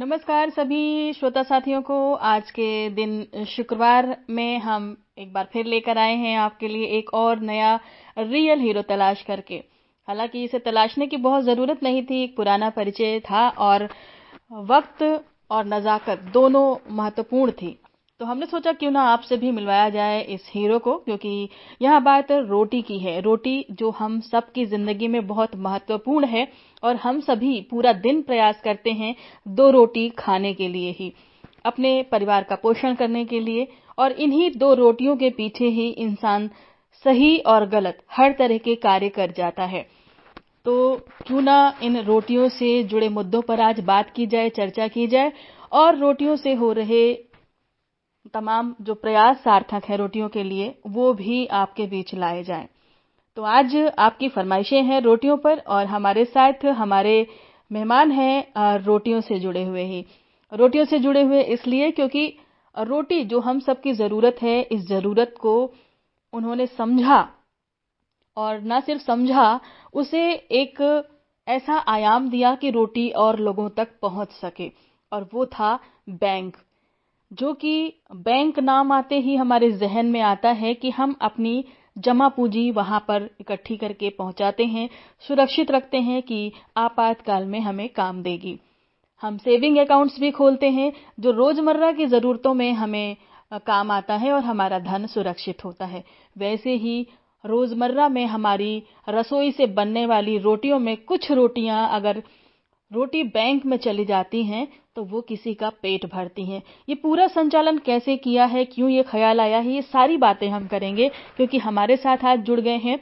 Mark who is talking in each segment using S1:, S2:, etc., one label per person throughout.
S1: नमस्कार सभी श्रोता साथियों को। आज के दिन शुक्रवार में हम एक बार फिर लेकर आए हैं आपके लिए एक और नया रियल हीरो तलाश करके। हालाँकि इसे तलाशने की बहुत ज़रूरत नहीं थी, एक पुराना परिचय था और वक्त और नज़ाकत दोनों महत्वपूर्ण थी। तो हमने सोचा क्यों ना आपसे भी मिलवाया जाए इस हीरो को, क्योंकि यहाँ बात रोटी की है। रोटी जो हम सबकी ज़िंदगी में बहुत महत्वपूर्ण है और हम सभी पूरा दिन प्रयास करते हैं दो रोटी खाने के लिए ही, अपने परिवार का पोषण करने के लिए। और इन्हीं दो रोटियों के पीछे ही इंसान सही और गलत हर तरह के कार्य कर जाता है। तो क्यों ना इन रोटियों से जुड़े मुद्दों पर आज बात की जाए, चर्चा की जाए और रोटियों से हो रहे तमाम जो प्रयास सार्थक है रोटियों के लिए, वो भी आपके बीच लाए जाएँ। तो आज आपकी फरमाइशें हैं रोटियों पर और हमारे साथ हमारे मेहमान हैं रोटियों से जुड़े हुए ही। रोटियों से जुड़े हुए इसलिए क्योंकि रोटी जो हम सबकी ज़रूरत है, इस ज़रूरत को उन्होंने समझा और न सिर्फ़ समझा, उसे एक ऐसा आयाम दिया कि रोटी और लोगों तक पहुँच सके और वो था बैंक। जो कि बैंक नाम आते ही हमारे जहन में आता है कि हम अपनी जमा पूंजी वहाँ पर इकट्ठी करके पहुंचाते हैं, सुरक्षित रखते हैं कि आपातकाल में हमें काम देगी। हम सेविंग अकाउंट्स भी खोलते हैं, जो रोज़मर्रा की जरूरतों में हमें काम आता है और हमारा धन सुरक्षित होता है। वैसे ही रोज़मर्रा में हमारी रसोई से बनने वाली रोटियों में कुछ रोटियाँ अगर रोटी बैंक में चली जाती हैं तो वो किसी का पेट भरती हैं। ये पूरा संचालन कैसे किया है? क्यों ये ख्याल आया है? ये सारी बातें हम करेंगे, क्योंकि हमारे साथ आज जुड़ गए हैं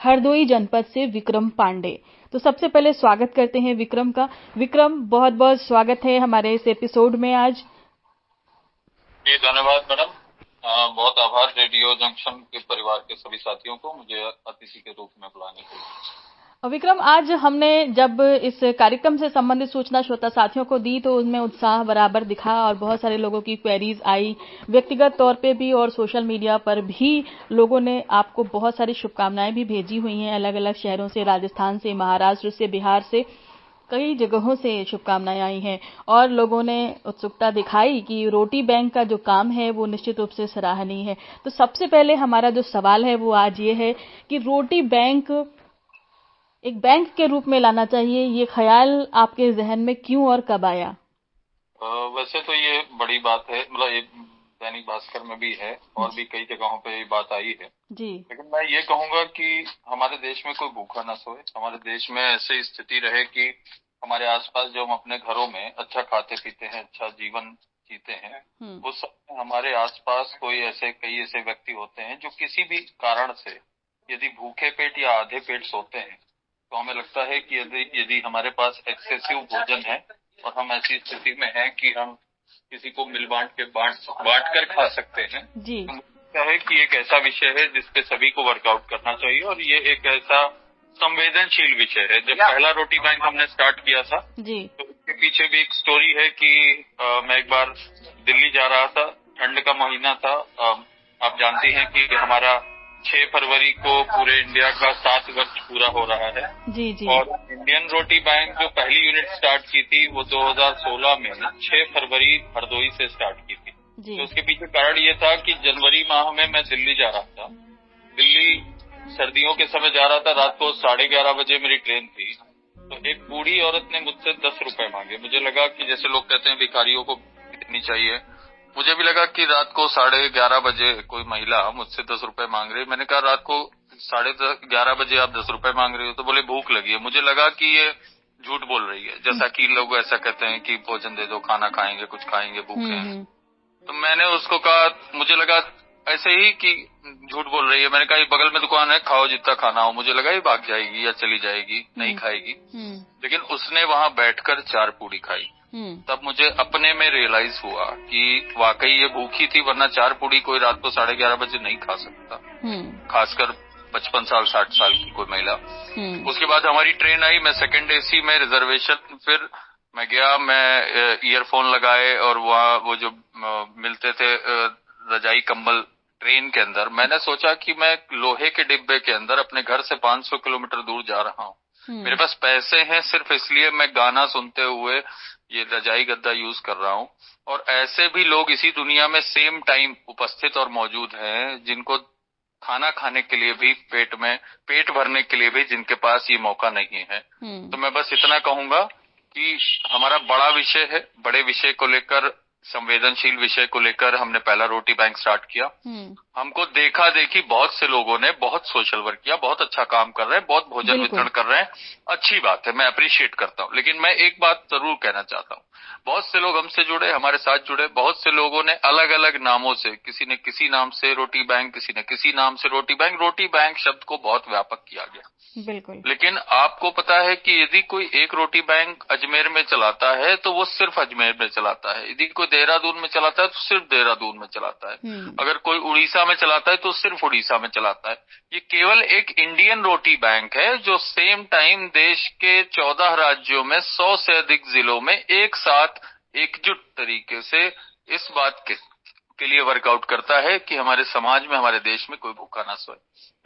S1: हरदोई जनपद से विक्रम पांडे। तो सबसे पहले स्वागत करते हैं विक्रम का। विक्रम बहुत बहुत स्वागत है हमारे इस एपिसोड में आज।
S2: जी, धन्यवाद मैडम। बहुत आभार रेडियो जंक्शन के परिवार के सभी साथियों को। मुझे अतिथि के रूप में बुलाने के लिए।
S1: विक्रम आज हमने जब इस कार्यक्रम से संबंधित सूचना श्रोता साथियों को दी तो उनमें उत्साह बराबर दिखा और बहुत सारे लोगों की क्वेरीज आई। व्यक्तिगत तौर पे भी और सोशल मीडिया पर भी लोगों ने आपको बहुत सारी शुभकामनाएँ भी भेजी हुई हैं। अलग अलग शहरों से, राजस्थान से, महाराष्ट्र से, बिहार से, कई जगहों से शुभकामनाएँ आई हैं। और लोगों ने उत्सुकता दिखाई कि रोटी बैंक का जो काम है, वो निश्चित रूप से सराहनीय है। तो सबसे पहले हमारा जो सवाल है, वो आज ये है कि रोटी बैंक एक बैंक के रूप में लाना चाहिए। ये ख्याल आपके जहन में क्यों और कब आया?
S2: वैसे तो ये बड़ी बात है मतलब ये दैनिक भास्कर में भी है और भी कई जगहों पे ये बात आई है।
S1: जी।
S2: लेकिन मैं ये कहूँगा कि हमारे देश में कोई भूखा न सोए हमारे देश में ऐसी स्थिति रहे कि हमारे आसपास जो हम अपने घरों में अच्छा खाते पीते हैं अच्छा जीवन जीते हैं हम्म। उस समय हमारे आसपास कोई ऐसे कई ऐसे व्यक्ति होते हैं जो किसी भी कारण से यदि भूखे पेट या आधे पेट सोते हैं तो हमें लगता है कि यदि यदि हमारे पास एक्सेसिव भोजन है और हम ऐसी स्थिति में हैं कि हम किसी को मिल बांट के बांट बांट कर खा सकते हैं
S1: जी।
S2: तो है कि एक ऐसा विषय है जिसपे सभी को वर्कआउट करना चाहिए और ये एक ऐसा संवेदनशील विषय है। जब पहला रोटी बैंक हमने स्टार्ट किया था
S1: जी।
S2: तो उसके पीछे भी एक स्टोरी है कि आ, मैं एक बार दिल्ली जा रहा था ठंड का महीना था। आ, आप जानती हैं कि हमारा छह फरवरी को पूरे इंडिया का सात वर्ष पूरा हो रहा है।
S1: जी जी।
S2: और इंडियन रोटी बैंक जो पहली यूनिट स्टार्ट की थी वो 2016 में छह फरवरी हरदोई से स्टार्ट की थी।
S1: जी।
S2: तो उसके पीछे कारण ये था कि जनवरी माह में मैं दिल्ली जा रहा था। दिल्ली सर्दियों के समय जा रहा था रात को साढ़े ग्यारह बजे मेरी ट्रेन थी। तो एक बूढ़ी औरत ने मुझसे दस रुपए मांगे। मुझे लगा कि जैसे लोग कहते हैं भिखारियों को देनी चाहिए। मुझे भी लगा कि रात को साढ़े ग्यारह बजे कोई महिला मुझसे दस रुपए मांग रही है। मैंने कहा रात को साढ़े ग्यारह बजे आप दस रुपए मांग रही हो? तो बोले भूख लगी है। मुझे लगा कि ये झूठ बोल रही है। जैसा कि लोग ऐसा कहते हैं कि भोजन दे दो खाना खाएँगे कुछ खाएँगे भूखे हैं।
S1: हम्म,
S2: तो मैंने उसको कहा मुझे लगा ऐसे ही कि झूठ बोल रही है। मैंने कहा बगल में दुकान है खाओ जितना खाना हो। मुझे लगा ये भाग जाएगी या चली जाएगी नहीं खाएगी। लेकिन उसने वहाँ बैठकर चार पूड़ी खाई। तब मुझे अपने में रियलाइज़ हुआ कि वाकई ये भूखी थी वरना चार पूड़ी कोई रात को साढ़े ग्यारह बजे नहीं खा सकता। खासकर पचपन साल साठ साल की कोई महिला। उसके बाद हमारी ट्रेन आई मैं सेकंड एसी में रिजर्वेशन फिर मैं गया मैं ईयरफोन लगाए और वहाँ वो जो मिलते थे रजाई कंबल ट्रेन के अंदर मैंने सोचा कि मैं लोहे के डिब्बे के अंदर अपने घर से 500 किलोमीटर दूर जा रहा हूँ। हम्म। मेरे पास पैसे हैं सिर्फ़ इसलिए मैं गाना सुनते हुए ये रजाई गद्दा यूज़ कर रहा हूँ और ऐसे भी लोग इसी दुनिया में सेम टाइम उपस्थित और मौजूद हैं जिनको खाना खाने के लिए भी पेट में पेट भरने के लिए भी जिनके पास ये मौका नहीं है हम्म। तो मैं बस इतना कहूँगा कि हमारा बड़ा विषय है बड़े विषय को लेकर संवेदनशील विषय को लेकर हमने पहला रोटी बैंक स्टार्ट किया। हम्म। हमको देखा देखी बहुत से लोगों ने बहुत सोशल वर्क किया बहुत अच्छा काम कर रहे हैं बहुत भोजन वितरण कर रहे हैं। अच्छी बात है मैं अप्रिशिएट करता हूँ। लेकिन मैं एक बात ज़रूर कहना चाहता हूँ। बहुत से लोग हमसे जुड़े हमारे साथ जुड़े बहुत से लोगों ने अलग अलग नामों से किसी ने किसी नाम से रोटी बैंक किसी ने किसी नाम से रोटी बैंक रोटी बैंक शब्द को बहुत व्यापक किया गया।
S1: बिल्कुल।
S2: लेकिन आपको पता है कि यदि कोई एक रोटी बैंक अजमेर में चलाता है तो वो सिर्फ़ अजमेर में चलाता है। यदि कोई देहरादून में चलाता है तो सिर्फ़ देहरादून में चलाता है हम्म। अगर कोई उड़ीसा में चलाता है तो सिर्फ़ उड़ीसा में चलाता है ये केवल एक इंडियन रोटी बैंक है जो सेम टाइम देश के चौदह राज्यों में सौ से अधिक जिलों में एक साथ एकजुट तरीके से इस बात के के लिए वर्कआउट करता है कि हमारे समाज में हमारे देश में कोई भूखा ना सोए।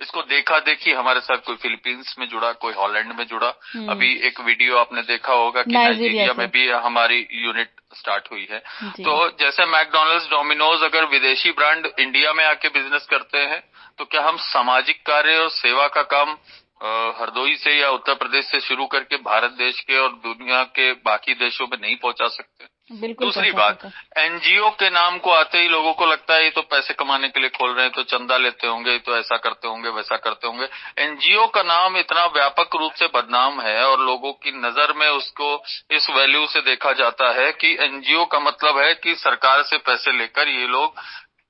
S2: इसको देखा देखी हमारे साथ कोई फिलीपींस में जुड़ा कोई हॉलैंड में जुड़ा। हम्म। अभी एक वीडियो आपने देखा होगा कि नाइजीरिया में भी हमारी यूनिट स्टार्ट हुई है। तो जैसे मैकडोनल्ड्स डोमिनोज अगर विदेशी ब्रांड इंडिया में आके बिज़नेस करते हैं तो क्या हम सामाजिक कार्य और सेवा का काम हरदोई से या उत्तर प्रदेश से शुरू करके भारत देश के और दुनिया के बाकी देशों में नहीं पहुँचा सकते?
S1: बिल्कुल
S2: दूसरी बात एनजीओ के नाम को आते ही लोगों को लगता है ये तो पैसे कमाने के लिए खोल रहे हैं तो चंदा लेते होंगे तो ऐसा करते होंगे वैसा करते होंगे। एनजीओ का नाम इतना व्यापक रूप से बदनाम है और लोगों की नज़र में उसको इस वैल्यू से देखा जाता है कि एनजीओ का मतलब है कि सरकार से पैसे लेकर ये लोग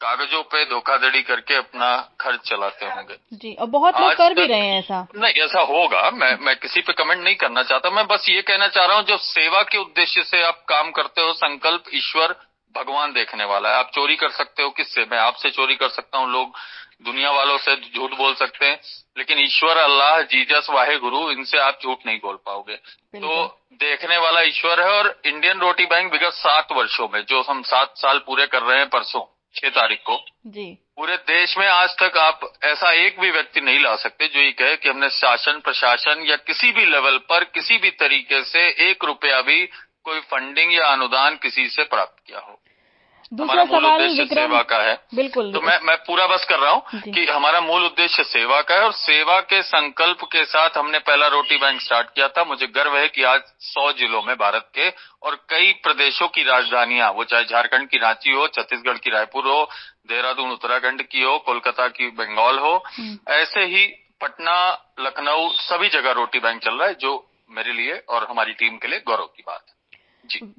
S2: कागजों पे धोखाधड़ी करके अपना खर्च चलाते होंगे।
S1: जी और बहुत लोग कर भी रहे हैं ऐसा।
S2: नहीं ऐसा होगा मैं मैं किसी पे कमेंट नहीं करना चाहता मैं बस ये कहना चाह रहा हूँ जब सेवा के उद्देश्य से आप काम करते हो संकल्प ईश्वर भगवान देखने वाला है। आप चोरी कर सकते हो किससे? मैं आपसे चोरी कर सकता हूँ लोग दुनिया वालों से झूठ बोल सकते हैं लेकिन ईश्वर अल्लाह जीजस वाहे गुरु इनसे आप झूठ नहीं बोल पाओगे। तो देखने वाला ईश्वर है और इंडियन रोटी बैंक विगत सात वर्षों में जो हम सात साल पूरे कर रहे हैं परसों। छह तारीख को।
S1: जी।
S2: पूरे देश में आज तक आप ऐसा एक भी व्यक्ति नहीं ला सकते जो ये कहे कि हमने शासन प्रशासन या किसी भी लेवल पर किसी भी तरीके से एक रुपया भी कोई फंडिंग या अनुदान किसी से प्राप्त किया हो।
S1: दूसरा सवाल विक्रम
S2: सेवा का है।
S1: बिल्कुल
S2: तो मैं मैं पूरा बस कर रहा हूँ कि हमारा मूल उद्देश्य सेवा का है और सेवा के संकल्प के साथ हमने पहला रोटी बैंक स्टार्ट किया था। मुझे गर्व है कि आज सौ जिलों में भारत के और कई प्रदेशों की राजधानियाँ वो चाहे झारखंड की रांची हो छत्तीसगढ़ की रायपुर हो देहरादून उत्तराखंड की हो कोलकाता की बंगाल हो हम्म। ऐसे ही पटना लखनऊ सभी जगह रोटी बैंक चल रहा है जो मेरे लिए और हमारी टीम के लिए गौरव की बात है।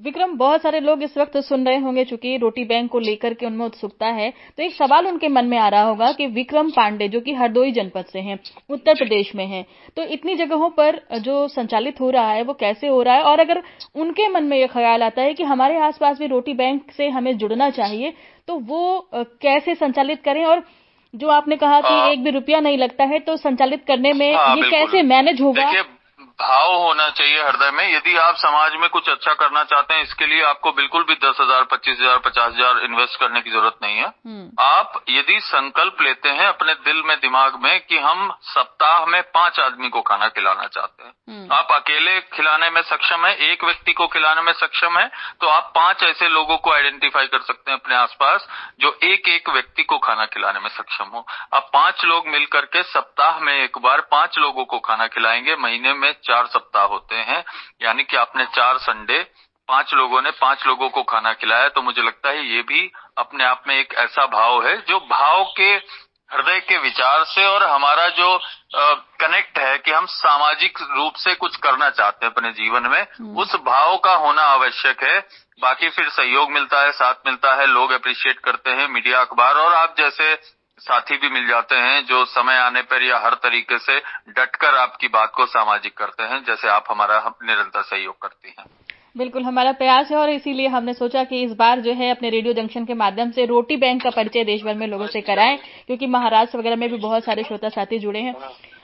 S1: विक्रम बहुत सारे लोग इस वक्त सुन रहे होंगे चूँकि रोटी बैंक को लेकर के उनमें उत्सुकता है। तो एक सवाल उनके मन में आ रहा होगा कि विक्रम पांडे जो कि हरदोई जनपद से हैं उत्तर प्रदेश में हैं तो इतनी जगहों पर जो संचालित हो रहा है वो कैसे हो रहा है? और अगर उनके मन में ये ख्याल आता है कि हमारे आसपास भी रोटी बैंक से हमें जुड़ना चाहिए तो वो कैसे संचालित करें? और जो आपने कहा कि एक भी रुपया नहीं लगता है तो संचालित करने में हाँ, ये कैसे मैनेज होगा?
S2: भाव होना चाहिए हृदय में यदि आप समाज में कुछ अच्छा करना चाहते हैं इसके लिए आपको बिल्कुल भी दस हज़ार पच्चीस हज़ार पचास हज़ार इन्वेस्ट करने की ज़रूरत नहीं है हम्म। आप यदि संकल्प लेते हैं अपने दिल में दिमाग में कि हम सप्ताह में पाँच आदमी को खाना खिलाना चाहते हैं हम्म। आप अकेले खिलाने में सक्षम है एक व्यक्ति को खिलाने में सक्षम है तो आप पाँच ऐसे लोगों को आइडेंटिफाई कर सकते हैं अपने आसपास जो एक एक व्यक्ति को खाना खिलाने में सक्षम हो आप पाँच लोग मिलकर के सप्ताह में एक बार पाँच लोगों को खाना खिलाएँगे महीने में चार सप्ताह होते हैं यानी कि आपने चार संडे पाँच लोगों ने पाँच लोगों को खाना खिलाया तो मुझे लगता है ये भी अपने आप में एक ऐसा भाव है जो भाव के हृदय के विचार से और हमारा जो कनेक्ट है कि हम सामाजिक रूप से कुछ करना चाहते हैं अपने जीवन में हम्म। उस भाव का होना आवश्यक है बाकी फिर सहयोग मिलता है साथ मिलता है लोग अप्रिशिएट करते हैं मीडिया अखबार और आप जैसे साथी भी मिल जाते हैं जो समय आने पर या हर तरीके से डटकर आपकी बात को सामाजिक करते हैं, जैसे आप हमारा निरंतर सहयोग करती हैं।
S1: बिल्कुल, हमारा प्रयास है और इसीलिए हमने सोचा कि इस बार जो है अपने रेडियो जंक्शन के माध्यम से रोटी बैंक का परिचय देश भर में लोगों से कराएँ, क्योंकि महाराष्ट्र वगैरह में भी बहुत सारे श्रोता साथी जुड़े हैं।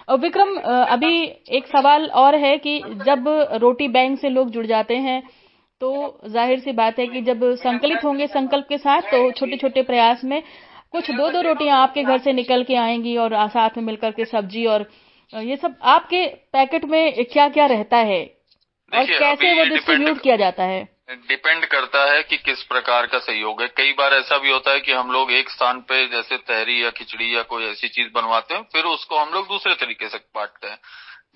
S1: और विक्रम अभी एक सवाल और है कि जब रोटी बैंक से लोग जुड़ जाते हैं तो ज़ाहिर सी बात है कि जब संकलित होंगे संकल्प के साथ तो छोटे छोटे प्रयास में कुछ दो दो रोटियाँ आपके घर से निकल के आएँगी और साथ में मिलकर के सब्ज़ी और ये सब आपके पैकेट में क्या क्या रहता है? और कैसे वो डिस्ट्रीब्यूट किया जाता है?
S2: डिपेंड करता है कि किस प्रकार का सहयोग है। कई बार ऐसा भी होता है कि हम लोग एक स्थान पे जैसे तहरी या खिचड़ी या कोई ऐसी चीज़ बनवाते हैं फिर उसको हम लोग दूसरे तरीके से बांटते हैं।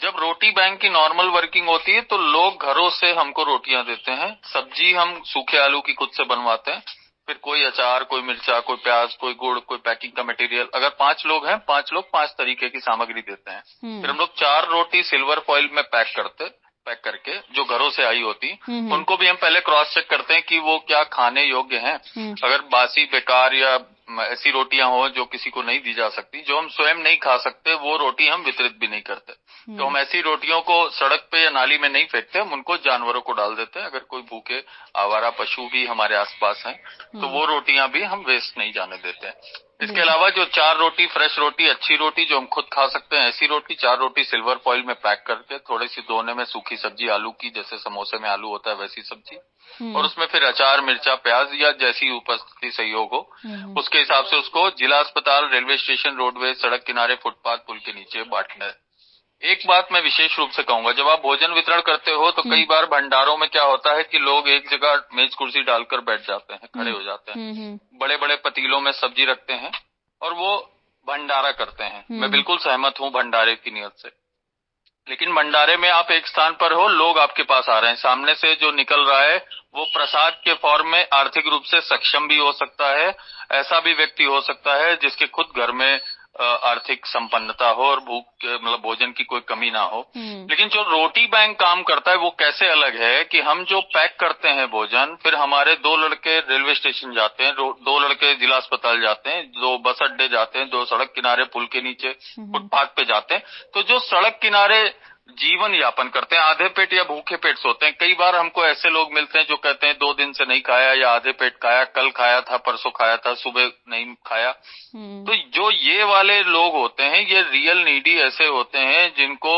S2: जब रोटी बैंक की नॉर्मल वर्किंग होती है तो लोग घरों से हमको रोटियाँ देते हैं। सब्ज़ी हम सूखे आलू की खुद से बनवाते हैं। फिर कोई अचार कोई मिर्चा कोई प्याज कोई गुड़ कोई पैकिंग का मटेरियल अगर पाँच लोग हैं पाँच लोग पाँच तरीके की सामग्री देते हैं हम्म। फिर हम लोग चार रोटी सिल्वर फॉइल में पैक करते पैक करके जो घरों से आई होती हम्म, हम्म। उनको भी हम पहले क्रॉस चेक करते हैं कि वो क्या खाने योग्य हैं अगर बासी बेकार या ऐसी रोटियाँ हो जो किसी को नहीं दी जा सकती। जो हम स्वयं नहीं खा सकते वो रोटी हम वितरित भी नहीं करते। तो हम ऐसी रोटियों को सड़क पे या नाली में नहीं फेंकते हम उनको जानवरों को डाल देते हैं। अगर कोई भूखे आवारा पशु भी हमारे आसपास हैं तो वो रोटियाँ भी हम वेस्ट नहीं जाने देते हैं। इसके अलावा जो चार रोटी फ्रेश रोटी अच्छी रोटी जो हम खुद खा सकते हैं ऐसी रोटी चार रोटी सिल्वर फॉइल में पैक करके थोड़ी सी धोने में सूखी सब्ज़ी आलू की जैसे समोसे में आलू होता है वैसी सब्ज़ी। हम्म। और उसमें फिर अचार मिर्चा प्याज या जैसी उपस्थिति सहयोग हो गो उसके हिसाब से उसको जिला अस्पताल रेलवे स्टेशन रोडवेज़ सड़क किनारे फुटपाथ पुल के नीचे बांटना है एक बात मैं विशेष रूप से कहूँगा जब आप भोजन वितरण करते हो तो कई हम्म। बार भंडारों में क्या होता है कि लोग एक जगह मेज कुर्सी डालकर बैठ जाते हैं खड़े हो जाते हैं। हम्म, हम्म, बड़े बड़े पतीलों में सब्ज़ी रखते हैं और वो भंडारा करते हैं। मैं बिल्कुल सहमत हूँ भंडारे की नियत से। लेकिन भंडारे में आप एक स्थान पर हो लोग आपके पास आ रहे हैं। सामने से जो निकल रहा है वो प्रसाद के फॉर्म में आर्थिक रूप से सक्षम भी हो सकता है ऐसा भी व्यक्ति हो सकता है जिसके खुद घर में आर्थिक संपन्नता हो और भूख मतलब भोजन की कोई कमी ना हो हम्म। लेकिन जो रोटी बैंक काम करता है वो कैसे अलग है कि हम जो पैक करते हैं भोजन फिर हमारे दो लड़के रेलवे स्टेशन जाते हैं दो लड़के जिला अस्पताल जाते हैं दो बस अड्डे जाते हैं दो सड़क किनारे पुल के नीचे हम्म। फुटपाथ पे जाते हैं तो जो सड़क किनारे जीवन यापन करते हैं। आधे पेट या भूखे पेट सोते हैं। कई बार हमको ऐसे लोग मिलते हैं जो कहते हैं दो दिन से नहीं खाया या आधे पेट खाया कल खाया था परसों खाया था सुबह नहीं खाया। हम्म। तो जो ये वाले लोग होते हैं ये रियल नीडी ऐसे होते हैं जिनको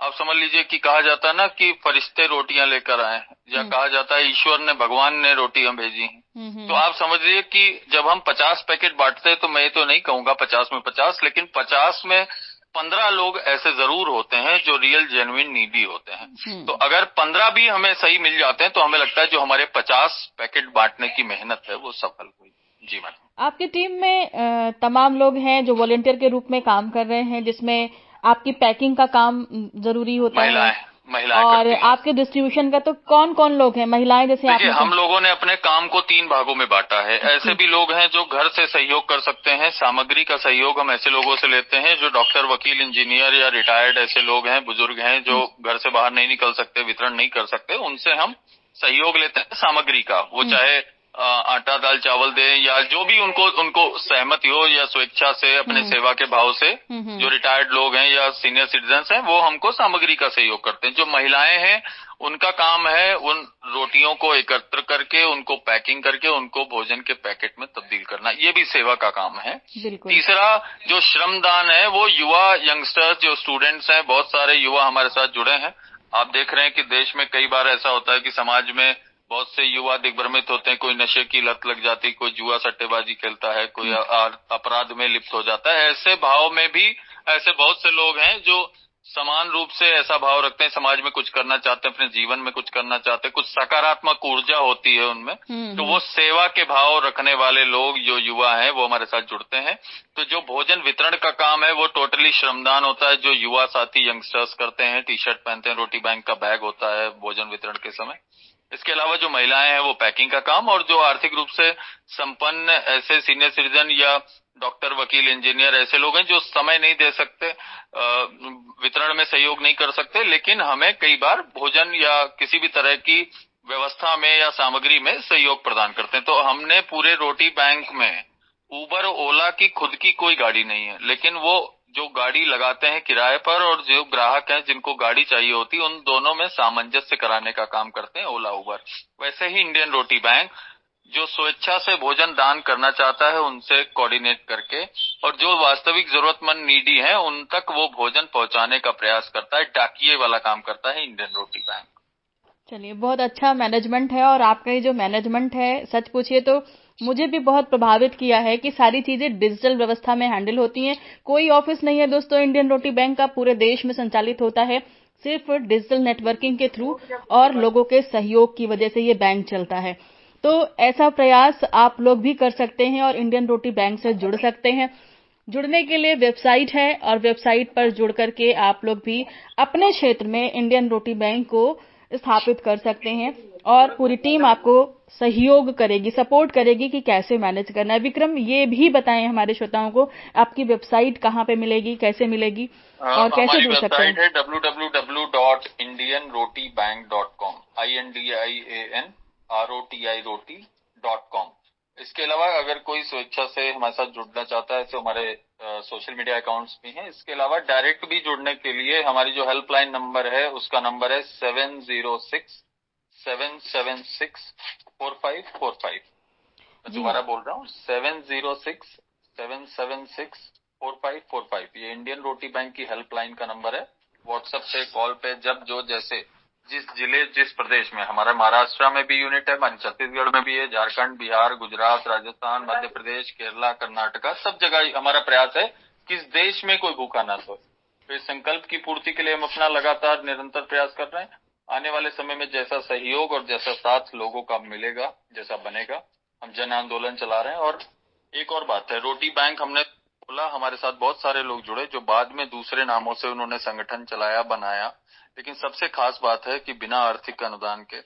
S2: आप समझ लीजिए कि कहा जाता है ना कि फरिश्ते रोटियाँ लेकर आए या हम्म। कहा जाता है ईश्वर ने भगवान ने रोटियाँ भेजी हम्म, तो आप समझ लीजिए कि जब हम पचास पैकेट बांटते हैं तो मैं तो नहीं कहूँगा पचास में पचास लेकिन पचास में पंद्रह लोग ऐसे ज़रूर होते हैं जो रियल जेन्युन नीडी होते हैं। हम्म। तो अगर पंद्रह भी हमें सही मिल जाते हैं तो हमें लगता है जो हमारे पचास पैकेट बांटने की मेहनत है वो सफल हुई। जी मैडम।
S1: आपकी टीम में तमाम लोग हैं जो वॉलेंटियर के रूप में काम कर रहे हैं जिसमें आपकी पैकिंग का काम ज़रूरी होता है। महिलाएँ और आपके डिस्ट्रीब्यूशन का तो कौन कौन लोग हैं? महिलाएँ जैसे
S2: आप हम लोगों ने अपने काम को तीन भागों में बांटा है। ऐसे भी लोग हैं जो घर से सहयोग कर सकते हैं सामग्री का सहयोग हम ऐसे लोगों से लेते हैं जो डॉक्टर वकील इंजीनियर या रिटायर्ड ऐसे लोग हैं बुज़ुर्ग हैं जो हम्म। घर से बाहर नहीं निकल सकते वितरण नहीं कर सकते उनसे हम सहयोग लेते हैं सामग्री का। वो हम्म। चाहे आटा दाल चावल दें या जो भी उनको उनको सहमति हो या स्वेच्छा से अपने हम्म। सेवा के भाव से हम्म, हम्म। जो रिटायर्ड लोग हैं या सीनियर सिटीजन हैं वो हमको सामग्री का सहयोग करते हैं। जो महिलाएँ हैं उनका काम है उन रोटियों को एकत्र करके उनको पैकिंग करके उनको भोजन के पैकेट में तब्दील करना। ये भी सेवा का काम है। तीसरा जो श्रमदान है वो युवा यंगस्टर्स जो स्टूडेंट्स हैं बहुत सारे युवा हमारे साथ जुड़े हैं। आप देख रहे हैं कि देश में कई बार ऐसा होता है कि समाज में बहुत से युवा दिग्भ्रमित होते हैं कोई नशे की लत लग जाती कोई जुआ सट्टेबाजी खेलता है कोई हम्म। अपराध में लिप्त हो जाता है। ऐसे भाव में भी ऐसे बहुत से लोग हैं जो समान रूप से ऐसा भाव रखते हैं समाज में कुछ करना चाहते हैं अपने जीवन में कुछ करना चाहते हैं कुछ सकारात्मक ऊर्जा होती है उनमें। हम्म, तो वो। सेवा के भाव रखने वाले लोग जो युवा हैं वो हमारे साथ जुड़ते हैं। तो जो भोजन वितरण का काम है वो टोटली श्रमदान होता है। जो युवा साथी यंगस्टर्स करते हैं टी शर्ट पहनते हैं रोटी बैंक का बैग होता है भोजन वितरण के समय। इसके अलावा जो महिलाएँ हैं, वो पैकिंग का काम और जो आर्थिक रूप से संपन्न ऐसे सीनियर सिटीजन या डॉक्टर वकील इंजीनियर ऐसे लोग हैं जो समय नहीं दे सकते वितरण में सहयोग नहीं कर सकते, लेकिन हमें कई बार भोजन या किसी भी तरह की व्यवस्था में या सामग्री में सहयोग प्रदान करते हैं। तो हमने पूरे रोटी बैंक में उबर ओला की खुद की कोई गाड़ी नहीं है, लेकिन वो जो गाड़ी लगाते हैं किराए पर और जो ग्राहक हैं जिनको गाड़ी चाहिए होती, उन दोनों में सामंजस्य कराने का काम करते हैं ओला, उबर। वैसे ही इंडियन रोटी बैंक, जो स्वेच्छा से भोजन दान करना चाहता है, उनसे कोऑर्डिनेट करके, और जो वास्तविक जरूरतमंद नीडी है, उन तक वो भोजन पहुँचाने का प्रयास करता है, डाकिए वाला काम करता है इंडियन रोटी बैंक।
S1: चलिए, बहुत अच्छा मैनेजमेंट है और आपका ये जो मैनेजमेंट है, सच पूछिए तो मुझे भी बहुत प्रभावित किया है कि सारी चीज़ें डिजिटल व्यवस्था में हैंडल होती हैं। कोई ऑफ़िस नहीं है दोस्तों, इंडियन रोटी बैंक का पूरे देश में संचालित होता है, सिर्फ़ डिजिटल नेटवर्किंग के थ्रू और लोगों के सहयोग की वजह से ये बैंक चलता है। तो ऐसा प्रयास आप लोग भी कर सकते हैं और इंडियन रोटी बैंक से जुड़ सकते हैं। जुड़ने के लिए वेबसाइट है और वेबसाइट पर जुड़ करके आप लोग भी अपने क्षेत्र में इंडियन रोटी बैंक को स्थापित कर सकते हैं और पूरी टीम आपको सहयोग करेगी सपोर्ट करेगी कि कैसे मैनेज करना है। विक्रम ये भी बताएँ हमारे श्रोताओं को आपकी वेबसाइट कहाँ पे मिलेगी कैसे मिलेगी
S2: और कैसे जुड़ सकते हैं? W W W dot Indian Roti bank dot com I N D I A N R O T I Roti dot com इसके अलावा अगर कोई स्वेच्छा से हमारे साथ जुड़ना चाहता है तो हमारे सोशल मीडिया अकाउंट्स भी हैं। इसके अलावा डायरेक्ट भी जुड़ने के लिए हमारी जो हेल्पलाइन नंबर है उसका नंबर है seven zero six seven seven six four five four five. मैं दोबारा बोल रहा हूँ seven zero six seven seven six four five four five. ये इंडियन रोटी बैंक की हेल्पलाइन का नंबर है। व्हाट्सएप पे कॉल पे जब जो जैसे जिस ज़िले, जिस प्रदेश में? हमारा महाराष्ट्र में भी यूनिट है, छत्तीसगढ़ में भी है, झारखंड, बिहार, गुजरात, राजस्थान, मध्य प्रदेश, केरला, कर्नाटका, सब जगह हमारा प्रयास है कि इस देश में कोई भूखा ना सोए। तो इस संकल्प की पूर्ति के लिए हम अपना लगातार निरंतर प्रयास कर रहे हैं। आने वाले समय में जैसा सहयोग और जैसा साथ लोगों का मिलेगा, जैसा बनेगा, हम जन आंदोलन चला रहे हैं। और एक और बात है, रोटी बैंक हमने बोला हमारे साथ बहुत सारे लोग जुड़े जो बाद में दूसरे नामों से उन्होंने संगठन चलाया, बनाया। लेकिन सबसे खास बात है कि बिना आर्थिक अनुदान के,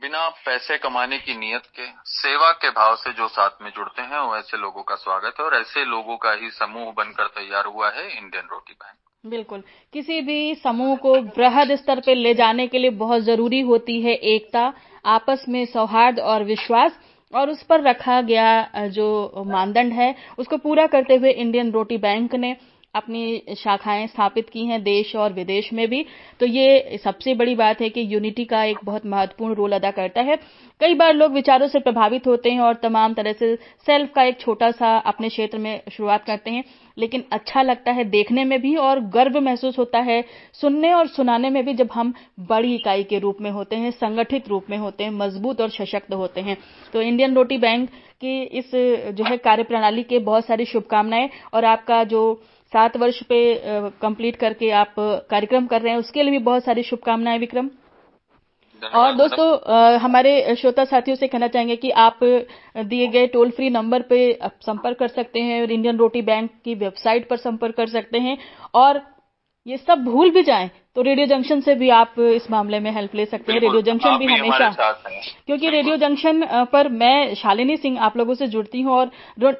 S2: बिना पैसे कमाने की नियत के, सेवा के भाव से जो साथ में जुड़ते हैं, वो ऐसे लोगों का स्वागत है और ऐसे लोगों का ही समूह बनकर तैयार हुआ है इंडियन रोटी बैंक।
S1: बिल्कुल। किसी भी समूह को वृहद स्तर पर ले जाने के लिए बहुत ज़रूरी होती है एकता, आपस में सौहार्द और विश्वास। और उस पर रखा गया जो मानदंड है, उसको पूरा करते हुए इंडियन रोटी बैंक ने अपनी शाखाएँ स्थापित की हैं देश और विदेश में भी। तो ये सबसे बड़ी बात है कि यूनिटी का एक बहुत महत्वपूर्ण रोल अदा करता है। कई बार लोग विचारों से प्रभावित होते हैं और तमाम तरह से सेल्फ का एक छोटा सा अपने क्षेत्र में शुरुआत करते हैं। लेकिन अच्छा लगता है देखने में भी और गर्व महसूस होता है सुनने और सुनाने में भी जब हम बड़ी इकाई के रूप में होते हैं, संगठित रूप में होते हैं, मज़बूत और सशक्त होते हैं। तो इंडियन रोटी बैंक की इस जो है कार्यप्रणाली के बहुत सारी शुभकामनाएँ और आपका जो सात वर्ष पे कंप्लीट करके आप कार्यक्रम कर रहे हैं उसके लिए भी बहुत सारी शुभकामनाएँ विक्रम। और दोस्तों हमारे श्रोता साथियों से कहना चाहेंगे कि आप दिए गए टोल फ्री नंबर पे संपर्क कर सकते हैं और इंडियन रोटी बैंक की वेबसाइट पर संपर्क कर सकते हैं। और ये सब भूल भी जाएँ। तो रेडियो जंक्शन से भी आप इस मामले में हेल्प ले सकते हैं। रेडियो जंक्शन भी हमेशा क्योंकि रेडियो जंक्शन पर मैं शालिनी सिंह आप लोगों से जुड़ती हूँ और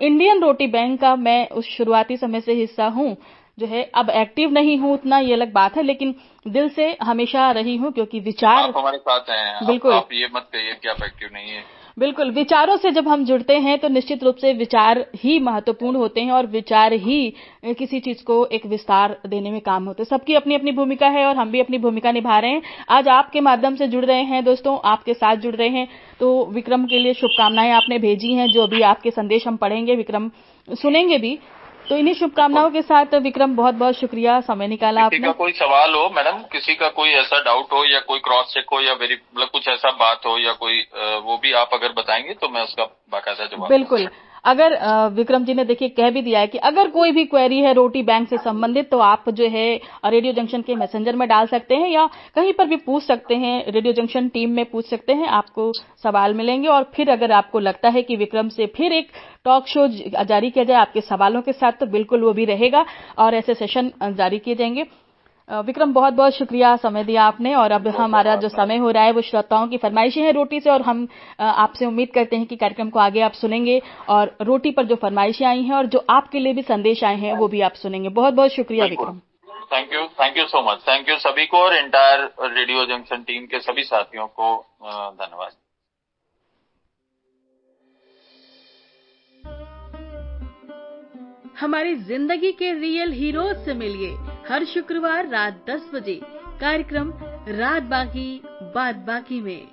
S1: इंडियन रोटी बैंक का मैं उस शुरुआती समय से हिस्सा हूँ जो है अब एक्टिव नहीं हूँ उतना ये अलग बात है लेकिन दिल से हमेशा रही हूँ क्योंकि विचार
S2: आप हमारे साथ हैं। बिल्कुल। आप, आप ये मत कहिए कि आप एक्टिव नहीं है।
S1: बिल्कुल, विचारों से जब हम जुड़ते हैं तो निश्चित रूप से विचार ही महत्वपूर्ण होते हैं और विचार ही किसी चीज़ को एक विस्तार देने में काम होते हैं। सबकी अपनी अपनी भूमिका है और हम भी अपनी भूमिका निभा रहे हैं। आज आपके माध्यम से जुड़ रहे हैं दोस्तों, आपके साथ जुड़ रहे हैं। तो विक्रम के लिए शुभकामनाएँ आपने भेजी हैं, जो अभी आपके संदेश हम पढ़ेंगे, विक्रम सुनेंगे भी। तो इन्हीं शुभकामनाओं के साथ विक्रम बहुत बहुत शुक्रिया समय निकाला
S2: आपने किसी का कोई सवाल हो मैडम? किसी का कोई ऐसा डाउट हो या कोई क्रॉस चेक हो या वेरी मतलब कुछ ऐसा बात हो या कोई वो भी आप अगर बताएँगे तो मैं उसका बाकायदा जवाब
S1: बिल्कुल। अगर विक्रम जी ने देखिए कह भी दिया है कि अगर कोई भी क्वेरी है रोटी बैंक से संबंधित तो आप जो है रेडियो जंक्शन के मैसेंजर में डाल सकते हैं या कहीं पर भी पूछ सकते हैं रेडियो जंक्शन टीम में पूछ सकते हैं, आपको सवाल मिलेंगे। और फिर अगर आपको लगता है कि विक्रम से फिर एक टॉक शो जारी किया जाए आपके सवालों के साथ तो बिल्कुल वो भी रहेगा और ऐसे सेशन जारी किए जाएँगे। विक्रम बहुत बहुत शुक्रिया समय दिया आपने और अब हमारा जो समय हो रहा है वो श्रोताओं की फरमाइशें हैं रोटी से और हम आपसे उम्मीद करते हैं कि कार्यक्रम को आगे आप सुनेंगे और रोटी पर जो फरमाइशें आई हैं और जो आपके लिए भी संदेश आए हैं वो भी आप सुनेंगे। बहुत बहुत शुक्रिया Vikram.
S2: Thank you thank you so much thank you सभी को और एंटायर रेडियो जंक्शन टीम के सभी साथियों को धन्यवाद।
S1: हमारी ज़िंदगी के रियल हीरोज से मिलिए। हर शुक्रवार रात 10 बजे कार्यक्रम रात बाकी बाद बाकी में।